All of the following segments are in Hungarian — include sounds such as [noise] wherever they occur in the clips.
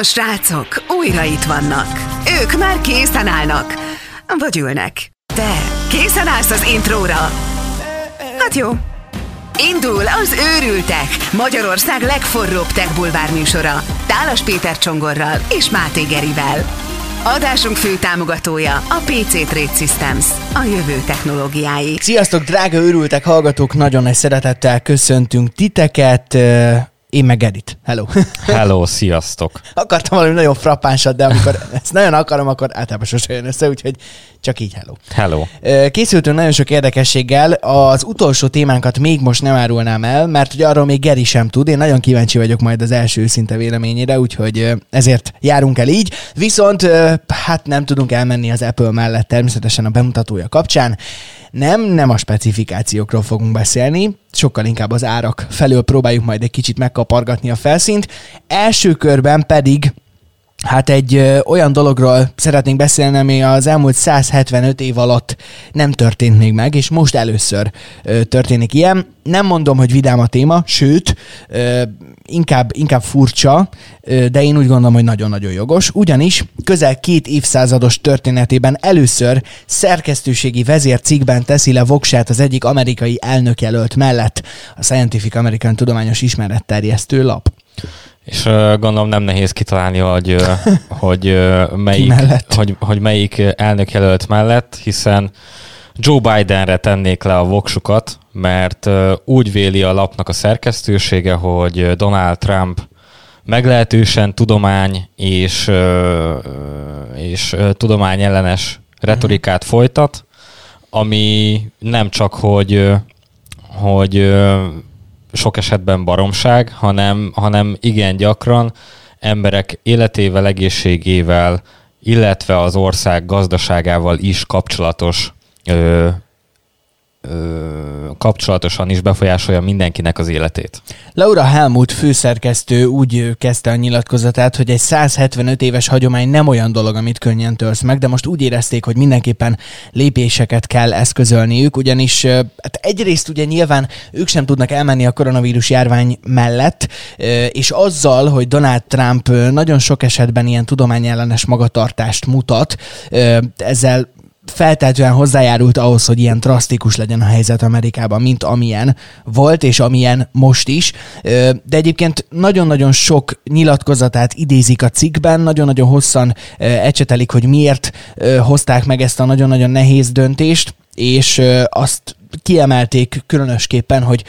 A srácok újra itt vannak. Ők már készen állnak. Vagy ülnek. Te készen állsz az intróra? Hát jó. Indul az Őrültek, Magyarország legforróbb tech bulvár műsora. Tálas Péter Csongorral és Máté Gerivel. Adásunk fő támogatója a PC Trade Systems, a jövő technológiái. Sziasztok, drága őrültek hallgatók! Nagyon nagy szeretettel köszöntünk titeket. Én meg Edit. Hello. Hello, sziasztok. Akartam valami nagyon frappánsat, de amikor ezt nagyon akarom, akkor általában sosem jön össze, úgyhogy csak így hello. Hello. Készültünk nagyon sok érdekességgel. Az utolsó témánkat még most nem árulnám el, mert ugye arról még Geri sem tud. Én nagyon kíváncsi vagyok majd az első őszinte véleményére, úgyhogy ezért járunk el így. Viszont hát nem tudunk elmenni az Apple mellett természetesen a bemutatója kapcsán. Nem, nem a specifikációkról fogunk beszélni, sokkal inkább az árak felől próbáljuk majd egy kicsit megkapargatni a felszínt. Első körben pedig Hát egy ö, olyan dologról szeretnénk beszélni, ami az elmúlt 175 év alatt nem történt még meg, és most először ö, történik ilyen. Nem mondom, hogy vidám a téma, sőt, ö, inkább, inkább furcsa, de én úgy gondolom, hogy nagyon-nagyon jogos, ugyanis közel két évszázados történetében először szerkesztőségi vezércikkben teszi le voksát az egyik amerikai elnökjelölt mellett, a Scientific American tudományos ismeretterjesztő lap. És uh, gondolom nem nehéz kitalálni, hogy, uh, [laughs] hogy, uh, melyik, hogy, hogy melyik elnökjelölt mellett, hiszen Joe Bidenre tennék le a voksukat, mert úgy véli a lapnak a szerkesztősége, hogy Donald Trump meglehetősen tudomány és, és uh, tudomány ellenes retorikát uh-huh. folytat, ami nem csak, hogy, hogy sok esetben baromság, hanem, hanem igen gyakran emberek életével, egészségével, illetve az ország gazdaságával is kapcsolatos ö, kapcsolatosan is befolyásolja mindenkinek az életét. Laura Helmut főszerkesztő úgy kezdte a nyilatkozatát, hogy egy 175 éves hagyomány nem olyan dolog, amit könnyen törsz meg, de most úgy érezték, hogy mindenképpen lépéseket kell eszközölniük, ugyanis hát egyrészt ugye nyilván ők sem tudnak elmenni a koronavírus járvány mellett, és azzal, hogy Donald Trump nagyon sok esetben ilyen tudományellenes magatartást mutat, ezzel feltétlenül hozzájárult ahhoz, hogy ilyen drasztikus legyen a helyzet Amerikában, mint amilyen volt, és amilyen most is. De egyébként nagyon-nagyon sok nyilatkozatát idézik a cikkben, nagyon-nagyon hosszan ecsetelik, hogy miért hozták meg ezt a nagyon-nagyon nehéz döntést, és azt kiemelték különösképpen, hogy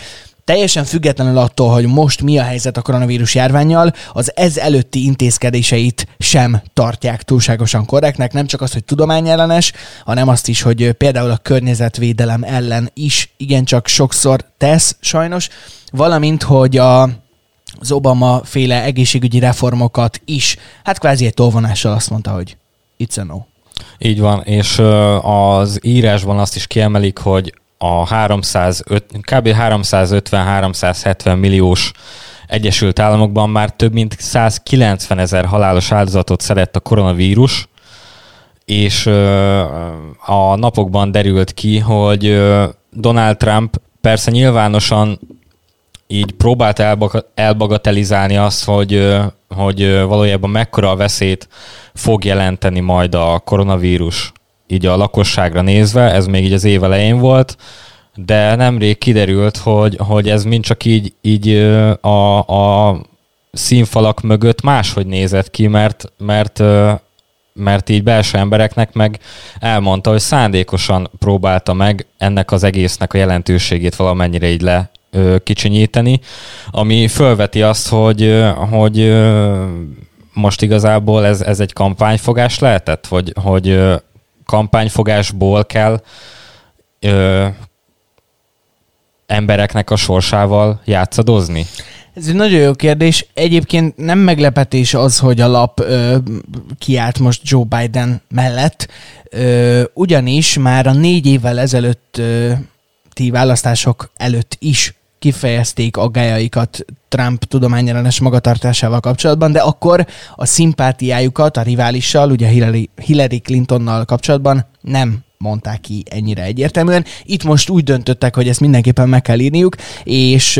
teljesen függetlenül attól, hogy most mi a helyzet a koronavírus járványjal, az ez előtti intézkedéseit sem tartják túlságosan korrektnek, nem csak az, hogy tudományellenes, hanem azt is, hogy például a környezetvédelem ellen is igencsak sokszor tesz sajnos, valamint, hogy a az Obama féle egészségügyi reformokat is, hát kvázi egy tolvonással azt mondta, hogy it's a no. Így van, és az írásban azt is kiemelik, hogy a 305, kb. 350-370 milliós Egyesült Államokban már több mint 190 ezer halálos áldozatot szedett a koronavírus, és a napokban derült ki, hogy Donald Trump persze nyilvánosan így próbált elbagatelizálni azt, hogy, hogy valójában mekkora a veszélyt fog jelenteni majd a koronavírus így a lakosságra nézve, ez még így az év elején volt, de nemrég kiderült, hogy, hogy ez mind csak így, így a, a színfalak mögött máshogy nézett ki, mert, mert, mert így belső embereknek meg elmondta, hogy szándékosan próbálta meg ennek az egésznek a jelentőségét valamennyire így le kicsinyíteni, ami fölveti azt, hogy, hogy most igazából ez, ez egy kampányfogás lehetett, hogy, hogy kampányfogásból kell ö, embereknek a sorsával játszadozni? Ez egy nagyon jó kérdés. Egyébként nem meglepetés az, hogy a lap ö, kiállt most Joe Biden mellett, ö, ugyanis már a négy évvel ezelőtt ö, ti választások előtt is kifejezték aggájaikat Trump tudományellenes magatartásával kapcsolatban, de akkor a szimpátiájukat a riválissal, ugye Hillary, Clintonnal kapcsolatban nem mondták ki ennyire egyértelműen. Itt most úgy döntöttek, hogy ezt mindenképpen meg kell írniuk, és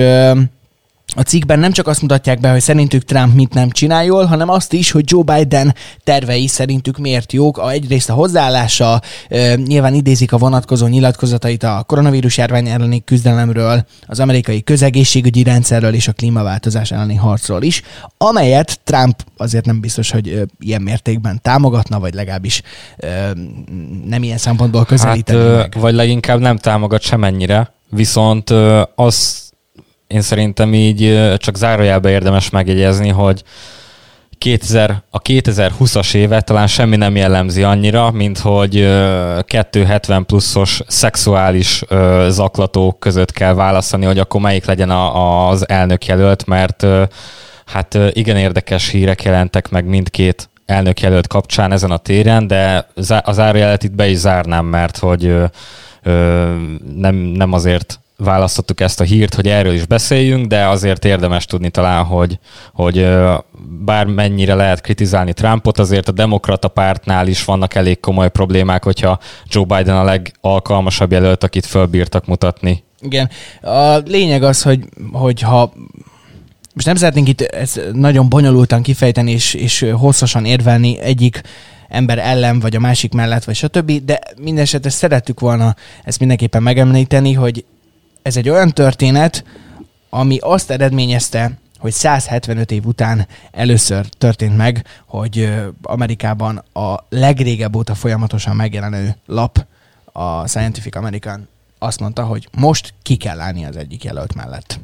a cikkben nem csak azt mutatják be, hogy szerintük Trump mit nem csinál jól, hanem azt is, hogy Joe Biden tervei szerintük miért jók. A, egyrészt a hozzáállása, e, nyilván idézik a vonatkozó nyilatkozatait a koronavírus járvány elleni küzdelemről, az amerikai közegészségügyi rendszerről és a klímaváltozás elleni harcról is, amelyet Trump azért nem biztos, hogy e, ilyen mértékben támogatna, vagy legalábbis e, nem ilyen szempontból közelíteni hát, meg. Vagy leginkább nem támogat semennyire, viszont az én szerintem így csak zárójelbe érdemes megjegyezni, hogy 2000, a 2020-as évet talán semmi nem jellemzi annyira, mint hogy 270 pluszos szexuális zaklatók között kell választani, hogy akkor melyik legyen a, az elnök jelölt, mert hát igen érdekes hírek jelentek meg mindkét elnök jelölt kapcsán ezen a téren, de az árajelet itt be is zárnám, mert hogy nem, nem azért választottuk ezt a hírt, hogy erről is beszéljünk, de azért érdemes tudni talán, hogy, hogy bármennyire lehet kritizálni Trumpot, azért a demokrata pártnál is vannak elég komoly problémák, hogyha Joe Biden a legalkalmasabb jelölt, akit fölbírtak mutatni. Igen. A lényeg az, hogy, hogy ha most nem szeretnénk itt ezt nagyon bonyolultan kifejteni és, és hosszasan érvelni egyik ember ellen, vagy a másik mellett, vagy stb., de minden esetre szerettük volna ezt mindenképpen megemlíteni, hogy ez egy olyan történet, ami azt eredményezte, hogy 175 év után először történt meg, hogy Amerikában a legrégebb óta folyamatosan megjelenő lap, a Scientific American azt mondta, hogy most ki kell állni az egyik jelölt mellett.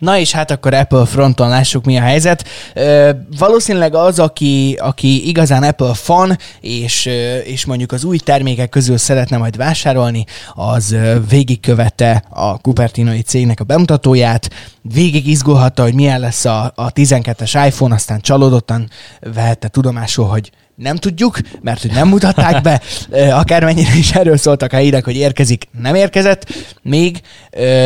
Na és hát akkor Apple fronton lássuk, mi a helyzet. Ö, valószínűleg az, aki, aki igazán Apple fan, és, és mondjuk az új termékek közül szeretne majd vásárolni, az végigkövette a Cupertinoi cégnek a bemutatóját, végig izgulhatta, hogy milyen lesz a, a 12-es iPhone, aztán csalódottan vehette tudomásul, hogy nem tudjuk, mert hogy nem mutatták be, akármennyire is erről szóltak a hírek, hogy érkezik, nem érkezett. Még,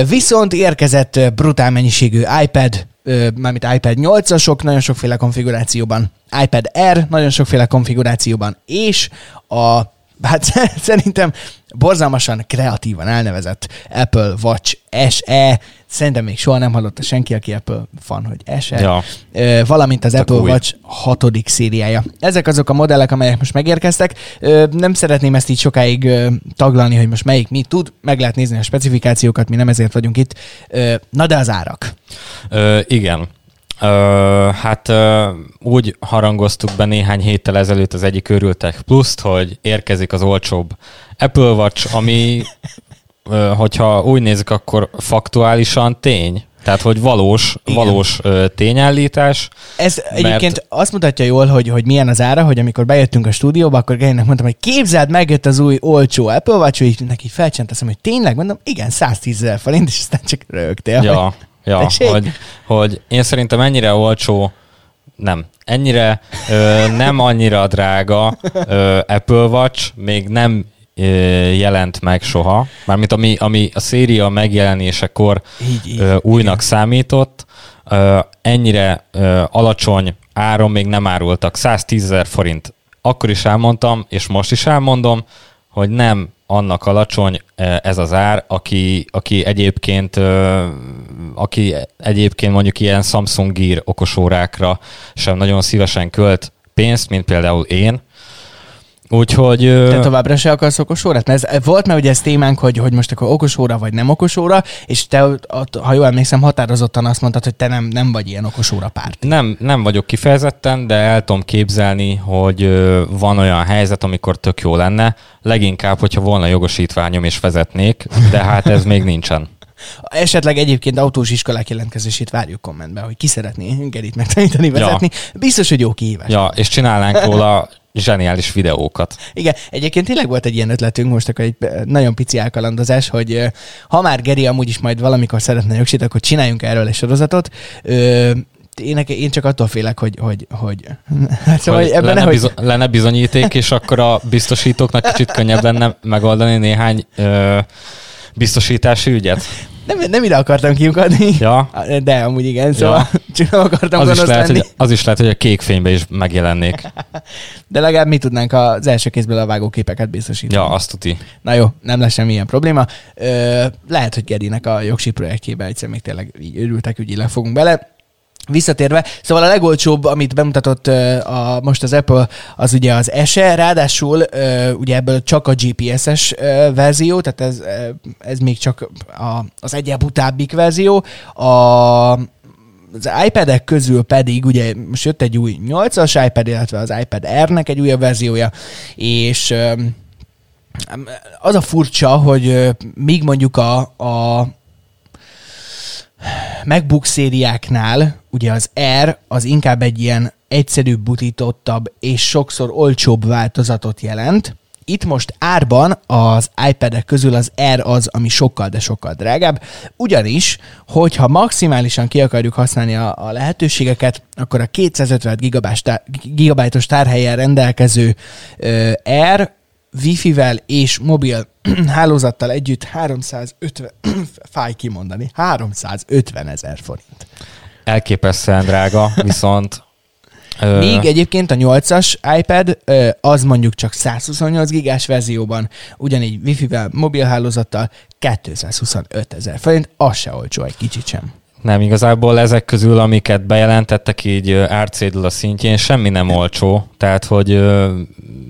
viszont érkezett brutál mennyiségű iPad, mármint iPad 8-asok, nagyon sokféle konfigurációban, iPad Air, nagyon sokféle konfigurációban, és a hát [laughs] szerintem borzalmasan kreatívan elnevezett Apple Watch SE, szerintem még soha nem hallotta senki, aki Apple fan, hogy SE, ja. valamint az Csak Apple új. Watch hatodik szériája. Ezek azok a modellek, amelyek most megérkeztek. Nem szeretném ezt így sokáig taglalni, hogy most melyik mit tud, meg lehet nézni a specifikációkat, mi nem ezért vagyunk itt. Na de az árak. Ö, igen. Ö, hát ö, úgy harangoztuk be néhány héttel ezelőtt az egyik örültek pluszt, hogy érkezik az olcsóbb Apple Watch, ami, ö, hogyha úgy nézzük, akkor faktuálisan tény. Tehát, hogy valós, Igen. valós ö, tényállítás. Ez mert... egyébként azt mutatja jól, hogy, hogy milyen az ára, hogy amikor bejöttünk a stúdióba, akkor Gerinek mondtam, hogy képzeld, megjött az új olcsó Apple Watch, és neki felcsenteszem, hogy tényleg, mondom, igen, 110 ezer forint, és aztán csak rögtél. Ja. Hogy... Ja, hogy, hogy én szerintem ennyire olcsó, nem, ennyire ö, nem annyira drága ö, Apple Watch még nem ö, jelent meg soha, mármint ami, ami a széria megjelenésekor így, így, ö, újnak igen. számított, ö, ennyire ö, alacsony áron még nem árultak, 110 ezer forint. Akkor is elmondtam, és most is elmondom, hogy nem annak alacsony ez az ár, aki, aki egyébként aki egyébként mondjuk ilyen Samsung Gear okosórákra sem nagyon szívesen költ pénzt, mint például én, Úgyhogy... Te továbbra se akarsz okos órát? Mert ez, volt már ugye ez témánk, hogy, hogy most akkor okos óra vagy nem okos óra, és te, ha jól emlékszem, határozottan azt mondtad, hogy te nem, nem vagy ilyen okos óra párt. Nem, nem vagyok kifejezetten, de el tudom képzelni, hogy van olyan helyzet, amikor tök jó lenne, leginkább, hogyha volna jogosítványom és vezetnék, de hát ez még nincsen. [laughs] Esetleg egyébként autós iskolák jelentkezését várjuk kommentbe, hogy ki szeretné Gerit megtanítani vezetni. Ja. Biztos, hogy jó kihívás. Ja, és csinálnánk róla zseniális videókat. Igen, egyébként tényleg volt egy ilyen ötletünk, most akkor egy nagyon pici elkalandozás, hogy ha már Geri amúgy is majd valamikor szeretne jogsít, akkor csináljunk erről egy sorozatot. Ö, én, én csak attól félek, hogy, hogy, hogy, [laughs] hát szóval, hogy ebben lenne, nehogy... bizony, lenne bizonyíték, és akkor a biztosítóknak kicsit könnyebb lenne megoldani néhány ö, biztosítási ügyet. Nem, nem ide akartam kiukadni. Ja. De amúgy igen, szóval ja. [laughs] csak nem akartam Az is, lehet, lenni. hogy, az is lehet, hogy a kék fényben is megjelennék. [laughs] De legalább mi tudnánk az első kézből a vágóképeket biztosítani. Ja, azt tuti. Na jó, nem lesz semmilyen probléma. Ö, lehet, hogy Gerinek a jogsi projektjébe egyszer még tényleg így örültek ügyileg fogunk bele. Visszatérve, szóval a legolcsóbb, amit bemutatott a, most az Apple, az ugye az SE, ráadásul ugye ebből csak a GPS-es verzió, tehát ez, ez még csak a, az egyéb utábbik verzió. A, az iPad-ek közül pedig, ugye most jött egy új 8-as iPad, illetve az iPad Air-nek egy újabb verziója, és az a furcsa, hogy ö, míg mondjuk a, a MacBook szériáknál ugye az Air az inkább egy ilyen egyszerűbb, butítottabb és sokszor olcsóbb változatot jelent. Itt most árban az iPad-ek közül az Air az, ami sokkal, de sokkal drágább. Ugyanis, hogyha maximálisan ki akarjuk használni a, a lehetőségeket, akkor a 250 gigabás gigabájtos tárhelyen rendelkező ö, Air Wi-Fi-vel és mobil [clears throat] hálózattal együtt 350, [clears throat] fáj kimondani, 350 ezer forint. Elképesztően drága, viszont... ö, Míg egyébként a 8-as iPad az mondjuk csak 128 gigás verzióban, ugyanígy Wi-Fi-vel, mobil hálózattal 225 ezer forint, az se olcsó egy kicsit sem. Nem, igazából ezek közül, amiket bejelentettek így a szintjén, semmi nem olcsó, tehát hogy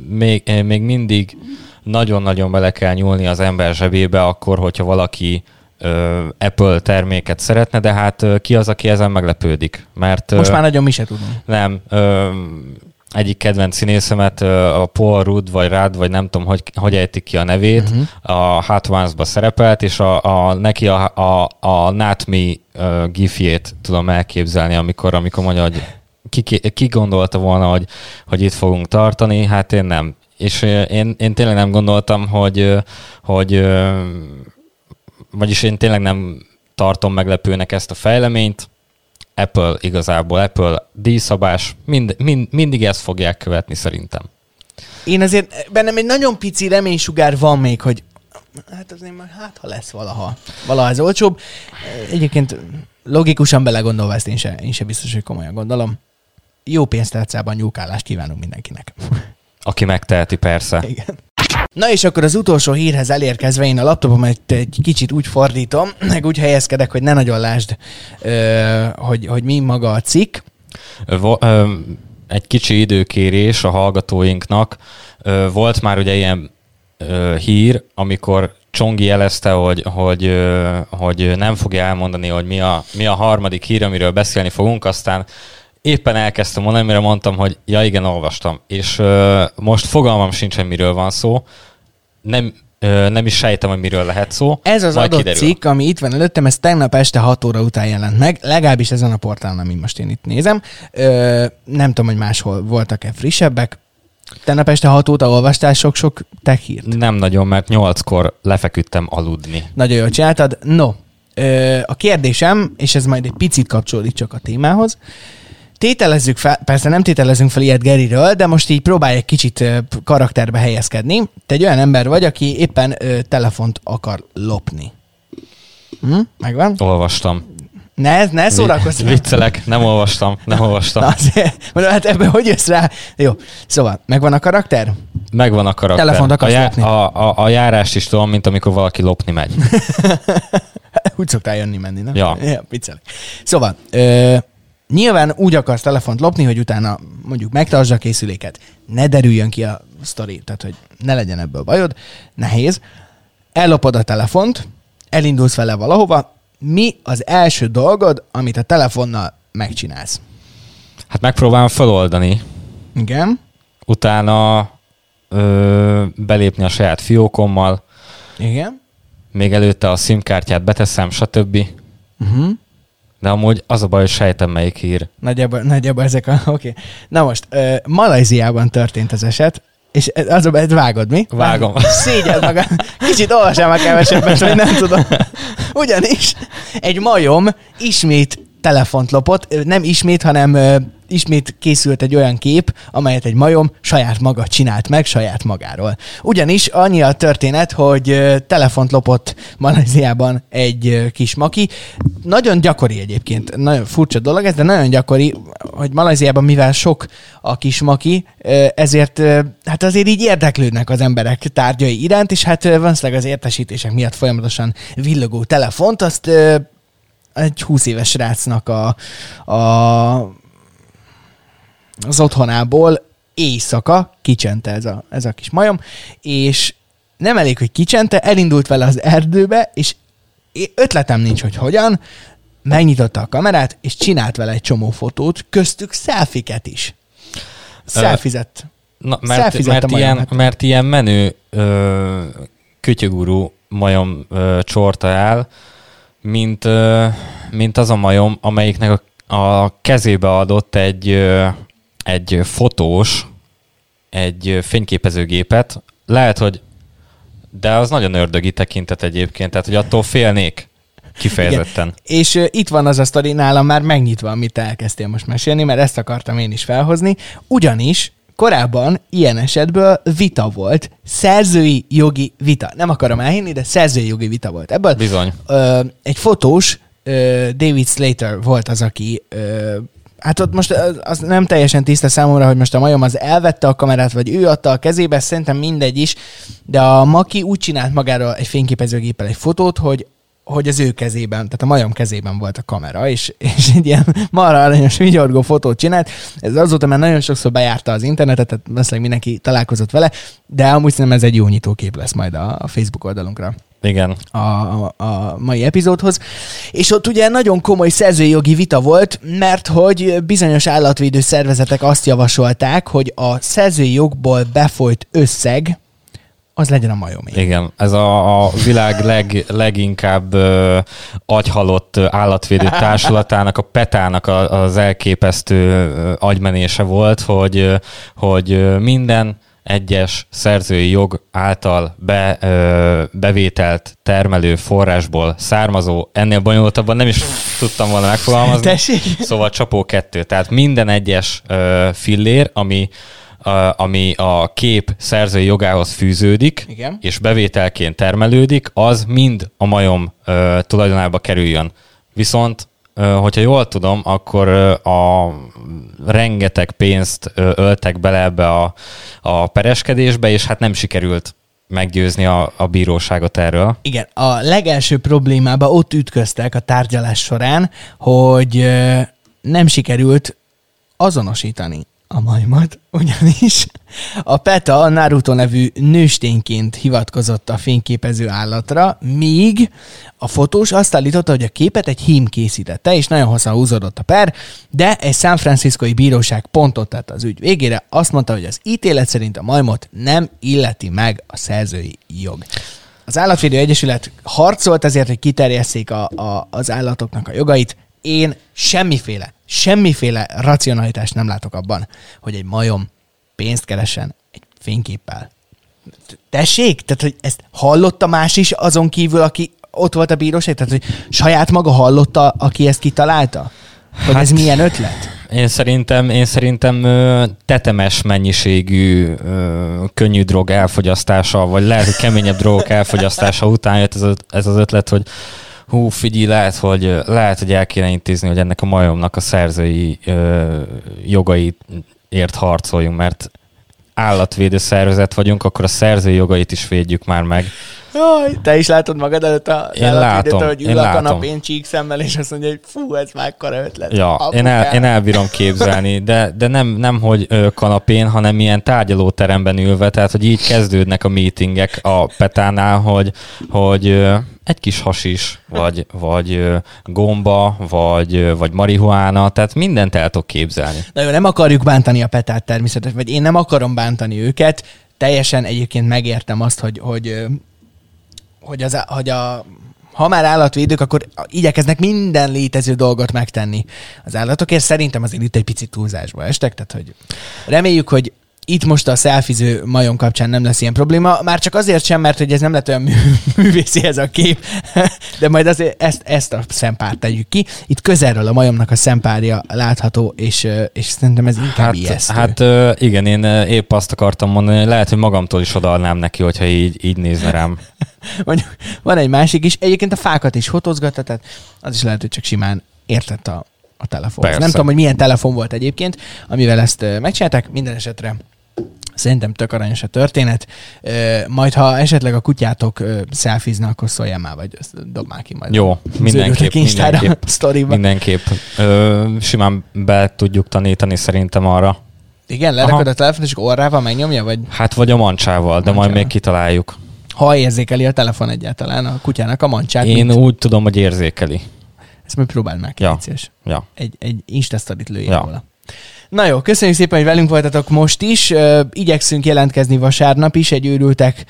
még, ö, még mindig nagyon-nagyon bele kell nyúlni az ember zsebébe akkor, hogyha valaki Apple terméket szeretne, de hát ki az, aki ezen meglepődik? Mert Most már nagyon mi se tudunk. nem, egyik kedvenc színészemet, a Paul Rudd, vagy Rudd, vagy nem tudom, hogy, hogy ejtik ki a nevét, Mhm. a Hot Ones-ba szerepelt, és a, a, neki a, a, a Not Me gifjét tudom elképzelni, amikor, amikor mondja, hogy ki, ki, ki gondolta volna, hogy, hogy itt fogunk tartani, hát én nem. És én, én tényleg nem gondoltam, hogy, hogy vagyis én tényleg nem tartom meglepőnek ezt a fejleményt, Apple igazából, Apple díjszabás, mind, mind, mindig ezt fogják követni szerintem. Én azért, bennem egy nagyon pici reménysugár van még, hogy hát azért már hát, ha lesz valaha, valaha ez olcsóbb. Egyébként logikusan belegondolva ezt én se, én se biztos, hogy komolyan gondolom. Jó pénztárcában nyúkálást kívánunk mindenkinek. Aki megteheti, persze. Igen. Na és akkor az utolsó hírhez elérkezve én a laptopomat egy kicsit úgy fordítom, [clears throat] meg úgy helyezkedek, hogy ne nagyon lásd, hogy, hogy mi maga a cikk. Egy kicsi időkérés a hallgatóinknak. Volt már ugye ilyen hír, amikor Csongi jelezte, hogy, hogy, hogy nem fogja elmondani, hogy mi a, mi a harmadik hír, amiről beszélni fogunk, aztán éppen elkezdtem mondani, mire mondtam, hogy ja igen, olvastam. És ö, most fogalmam sincs, hogy miről van szó. Nem, ö, nem is sejtem, hogy miről lehet szó. Ez az Majd adott kiderül. cikk, ami itt van előttem, ez tegnap este 6 óra után jelent meg, legalábbis ezen a portálon, amit most én itt nézem. Ö, nem tudom, hogy máshol voltak-e frissebbek. Tegnap este 6 óta olvastál sok-sok tech hírt. Nem nagyon, mert nyolckor lefeküdtem aludni. Nagyon jól csináltad. No, a kérdésem, és ez majd egy picit kapcsolódik csak a témához, Tételezzük fel, persze nem tételezünk fel ilyet Geriről, de most így próbálj egy kicsit karakterbe helyezkedni. Te egy olyan ember vagy, aki éppen ö, telefont akar lopni. Hm? Megvan? Olvastam. Ne, ne szórakozz. Vi- Viccelek, nem olvastam, nem olvastam. Na, azért, mondom, hát ebben hogy jössz rá? Jó, szóval, megvan a karakter? Megvan a karakter. Telefont akarsz a, lopni? a, a, a járást is tudom, mint amikor valaki lopni megy. [laughs] Úgy szoktál jönni-menni, nem? Ja. ja viccelek. Szóval, ö, nyilván úgy akarsz telefont lopni, hogy utána mondjuk megtartsd a készüléket, ne derüljön ki a sztori, tehát hogy ne legyen ebből bajod, nehéz. Ellopod a telefont, elindulsz vele valahova, mi az első dolgod, amit a telefonnal megcsinálsz? Hát megpróbálom feloldani, Igen? utána ö, belépni a saját fiókommal, Igen? még előtte a SIM-kártyát beteszem, stb. Uh-huh. De amúgy az a baj, hogy sejtem melyik hír. Nagyjából, nagyjából ezek a... [laughs] Oké. Okay. Na most, uh, Malajziában történt az eset, és az a baj, vágod, mi? Vágom. Szégyed magad. Kicsit olvasál már kevesebbet, hogy nem tudom. [laughs] Ugyanis egy majom ismét telefont lopott, nem ismét, hanem ismét készült egy olyan kép, amelyet egy majom saját maga csinált meg saját magáról. Ugyanis annyi a történet, hogy telefont lopott Malajziában egy kis maki. Nagyon gyakori egyébként, nagyon furcsa dolog ez, de nagyon gyakori, hogy Malajziában mivel sok a kis maki, ezért hát azért így érdeklődnek az emberek tárgyai iránt, és hát ö, valószínűleg az értesítések miatt folyamatosan villogó telefont, azt egy 20 éves srácnak a, a az otthonából éjszaka kicsente ez a, ez a kis majom, és nem elég, hogy kicsente, elindult vele az erdőbe, és ötletem nincs, hogy hogyan, megnyitotta a kamerát, és csinált vele egy csomó fotót, köztük szelfiket is. Szelfizett. Na, mert, Szelfizett mert, ilyen, mert ilyen menő ö, kütyögurú majom ö, csorta el, mint, mint az a majom, amelyiknek a, a kezébe adott egy, egy fotós, egy fényképezőgépet. Lehet, hogy de az nagyon ördögi tekintet egyébként, tehát hogy attól félnék kifejezetten. És uh, itt van az a sztori nálam már megnyitva, amit elkezdtél most mesélni, mert ezt akartam én is felhozni. Ugyanis korábban ilyen esetből vita volt, szerzői jogi vita. Nem akarom elhinni, de szerzői jogi vita volt. Ebből Bizony. ö, egy fotós, ö, David Slater volt az, aki ö, Hát ott most az- nem teljesen tiszta számomra, hogy most a majom az elvette a kamerát, vagy ő adta a kezébe, szerintem mindegy is, de a Maki úgy csinált magáról egy fényképezőgéppel egy fotót, hogy hogy az ő kezében, tehát a majom kezében volt a kamera, és, és egy ilyen marha aranyos, vigyorgó fotót csinált. Ez azóta már nagyon sokszor bejárta az internetet, tehát valószínűleg mindenki találkozott vele, de amúgy szerintem ez egy jó nyitókép lesz majd a, a Facebook oldalunkra Igen. a, a, a mai epizódhoz. És ott ugye nagyon komoly szerzői jogi vita volt, mert hogy bizonyos állatvédő szervezetek azt javasolták, hogy a szerzői jogból befolyt összeg az legyen a majomé. Igen, ez a, a világ leg, leginkább ö, agyhalott állatvédő [laughs] társulatának, a PETA-nak a, az elképesztő agymenése volt, hogy, hogy minden egyes szerzői jog által be, ö, bevételt termelő forrásból származó, ennél bonyolultabban nem is tudtam volna megfogalmazni. Tessék? Szóval csapó kettő. Tehát minden egyes ö, fillér, ami, ami a kép szerzői jogához fűződik, Igen. és bevételként termelődik, az mind a majom tulajdonába kerüljön. Viszont, hogyha jól tudom, akkor a rengeteg pénzt öltek bele ebbe a, a pereskedésbe, és hát nem sikerült meggyőzni a, a bíróságot erről. Igen, a legelső problémába ott ütköztek a tárgyalás során, hogy nem sikerült azonosítani a majmat, ugyanis a PETA a Naruto nevű nőstényként hivatkozott a fényképező állatra, míg a fotós azt állította, hogy a képet egy hím készítette, és nagyon hosszan húzódott a per, de egy San Franciscoi bíróság pontot tett az ügy végére, azt mondta, hogy az ítélet szerint a majmot nem illeti meg a szerzői jog. Az Állatvédő Egyesület harcolt azért, hogy kiterjesszék a, a, az állatoknak a jogait. Én semmiféle, semmiféle racionalitást nem látok abban, hogy egy majom pénzt keresen egy fényképpel. Tessék? Tehát, hogy ezt hallotta más is azon kívül, aki ott volt a bíróság? Tehát, hogy saját maga hallotta, aki ezt kitalálta? Hogy hát, ez milyen ötlet? Én szerintem, én szerintem ö, tetemes mennyiségű ö, könnyű drog elfogyasztása, vagy lehet, hogy keményebb drogok elfogyasztása után jött ez, a, ez az ötlet, hogy hú, figyelj, lehet, hogy, lehet, hogy el kéne intézni, hogy ennek a majomnak a szerzői ö, jogaiért harcoljunk, mert állatvédő szervezet vagyunk, akkor a szerzői jogait is védjük már meg. Jaj, te is látod magad előtt a Én látom, hogy ül én a kanapén csíkszemmel, és azt mondja, hogy fú, ez mekkora ötlet. Ja, én, el, én elbírom képzelni, de, de nem, nem hogy kanapén, hanem ilyen tárgyalóteremben ülve, tehát hogy így kezdődnek a meetingek a petánál, hogy, hogy egy kis hasis, vagy, vagy gomba, vagy, vagy marihuána, tehát mindent el tudok képzelni. Na jó, nem akarjuk bántani a petát természetesen, vagy én nem akarom bántani őket. Teljesen egyébként megértem azt, hogy, hogy, hogy, az, hogy a, ha már állatvédők, akkor igyekeznek minden létező dolgot megtenni az állatokért. Szerintem azért itt egy picit túlzásba estek, tehát hogy reméljük, hogy itt most a szelfiző majom kapcsán nem lesz ilyen probléma, már csak azért sem, mert hogy ez nem lett olyan [laughs] művészi ez a kép, [laughs] de majd azért ezt, ezt a szempárt tegyük ki. Itt közelről a majomnak a szempárja látható, és, és szerintem ez inkább hát, ijesztő. Hát igen, én épp azt akartam mondani, hogy lehet, hogy magamtól is odaadnám neki, hogyha így, így nézne rám. [laughs] Mondjuk, van egy másik is, egyébként a fákat is fotozgatta, tehát az is lehet, hogy csak simán értett a, a telefon. Nem tudom, hogy milyen telefon volt egyébként, amivel ezt megcsinálták, minden esetre Szerintem tök aranyos a történet. Majd, ha esetleg a kutyátok szelfizna, akkor szóljál már, vagy dob már ki majd. Jó, mindenképp, mindenképp, mindenképp. Ö, simán be tudjuk tanítani szerintem arra. Igen, lerakod Aha. a telefon, és orrával megnyomja, vagy? Hát vagy a mancsával, de mancsával. majd még kitaláljuk. Ha érzékeli a telefon egyáltalán a kutyának a mancsát. Én mint... úgy tudom, hogy érzékeli. Ezt majd próbáld meg, ja. ja. Egy, egy Insta lőjél ja. róla. Na jó, köszönjük szépen, hogy velünk voltatok most is. Igyekszünk jelentkezni vasárnap is egy őrültek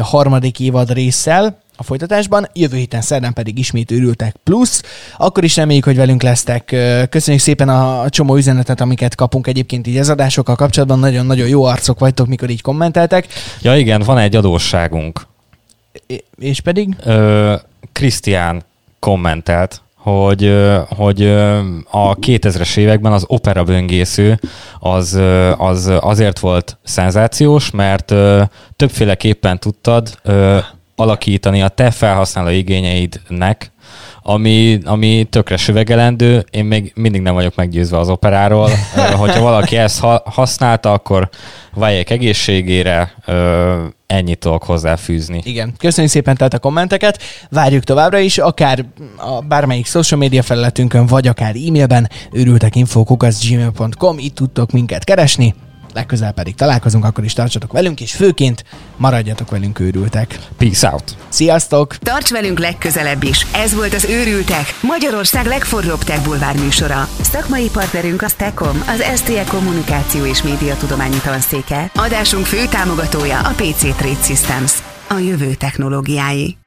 harmadik évad résszel a folytatásban, jövő héten szerdán pedig ismét őrültek plusz. Akkor is reméljük, hogy velünk lesztek. Köszönjük szépen a csomó üzenetet, amiket kapunk egyébként így az adásokkal kapcsolatban. Nagyon-nagyon jó arcok vagytok, mikor így kommenteltek. Ja igen, van egy adósságunk. És pedig? Krisztián kommentelt, hogy, hogy a 2000-es években az opera böngésző az, az azért volt szenzációs, mert többféleképpen tudtad alakítani a te felhasználó igényeidnek, ami, ami tökre süvegelendő. Én még mindig nem vagyok meggyőzve az operáról. Hogyha valaki ezt használta, akkor váljék egészségére, ennyit tudok hozzáfűzni. Igen, köszönjük szépen tehát a kommenteket, várjuk továbbra is, akár a bármelyik social media felületünkön, vagy akár e-mailben, őrültekinfo.gmail.com, itt tudtok minket keresni, legközelebb pedig találkozunk, akkor is tartsatok velünk, és főként maradjatok velünk őrültek. Peace out! Sziasztok! Tarts velünk legközelebb is! Ez volt az Őrültek, Magyarország legforróbb tech bulvár műsora. Szakmai partnerünk a Stekom, az STE Kommunikáció és Média Tudományi Tanszéke. Adásunk fő támogatója a PC Trade Systems, a jövő technológiái.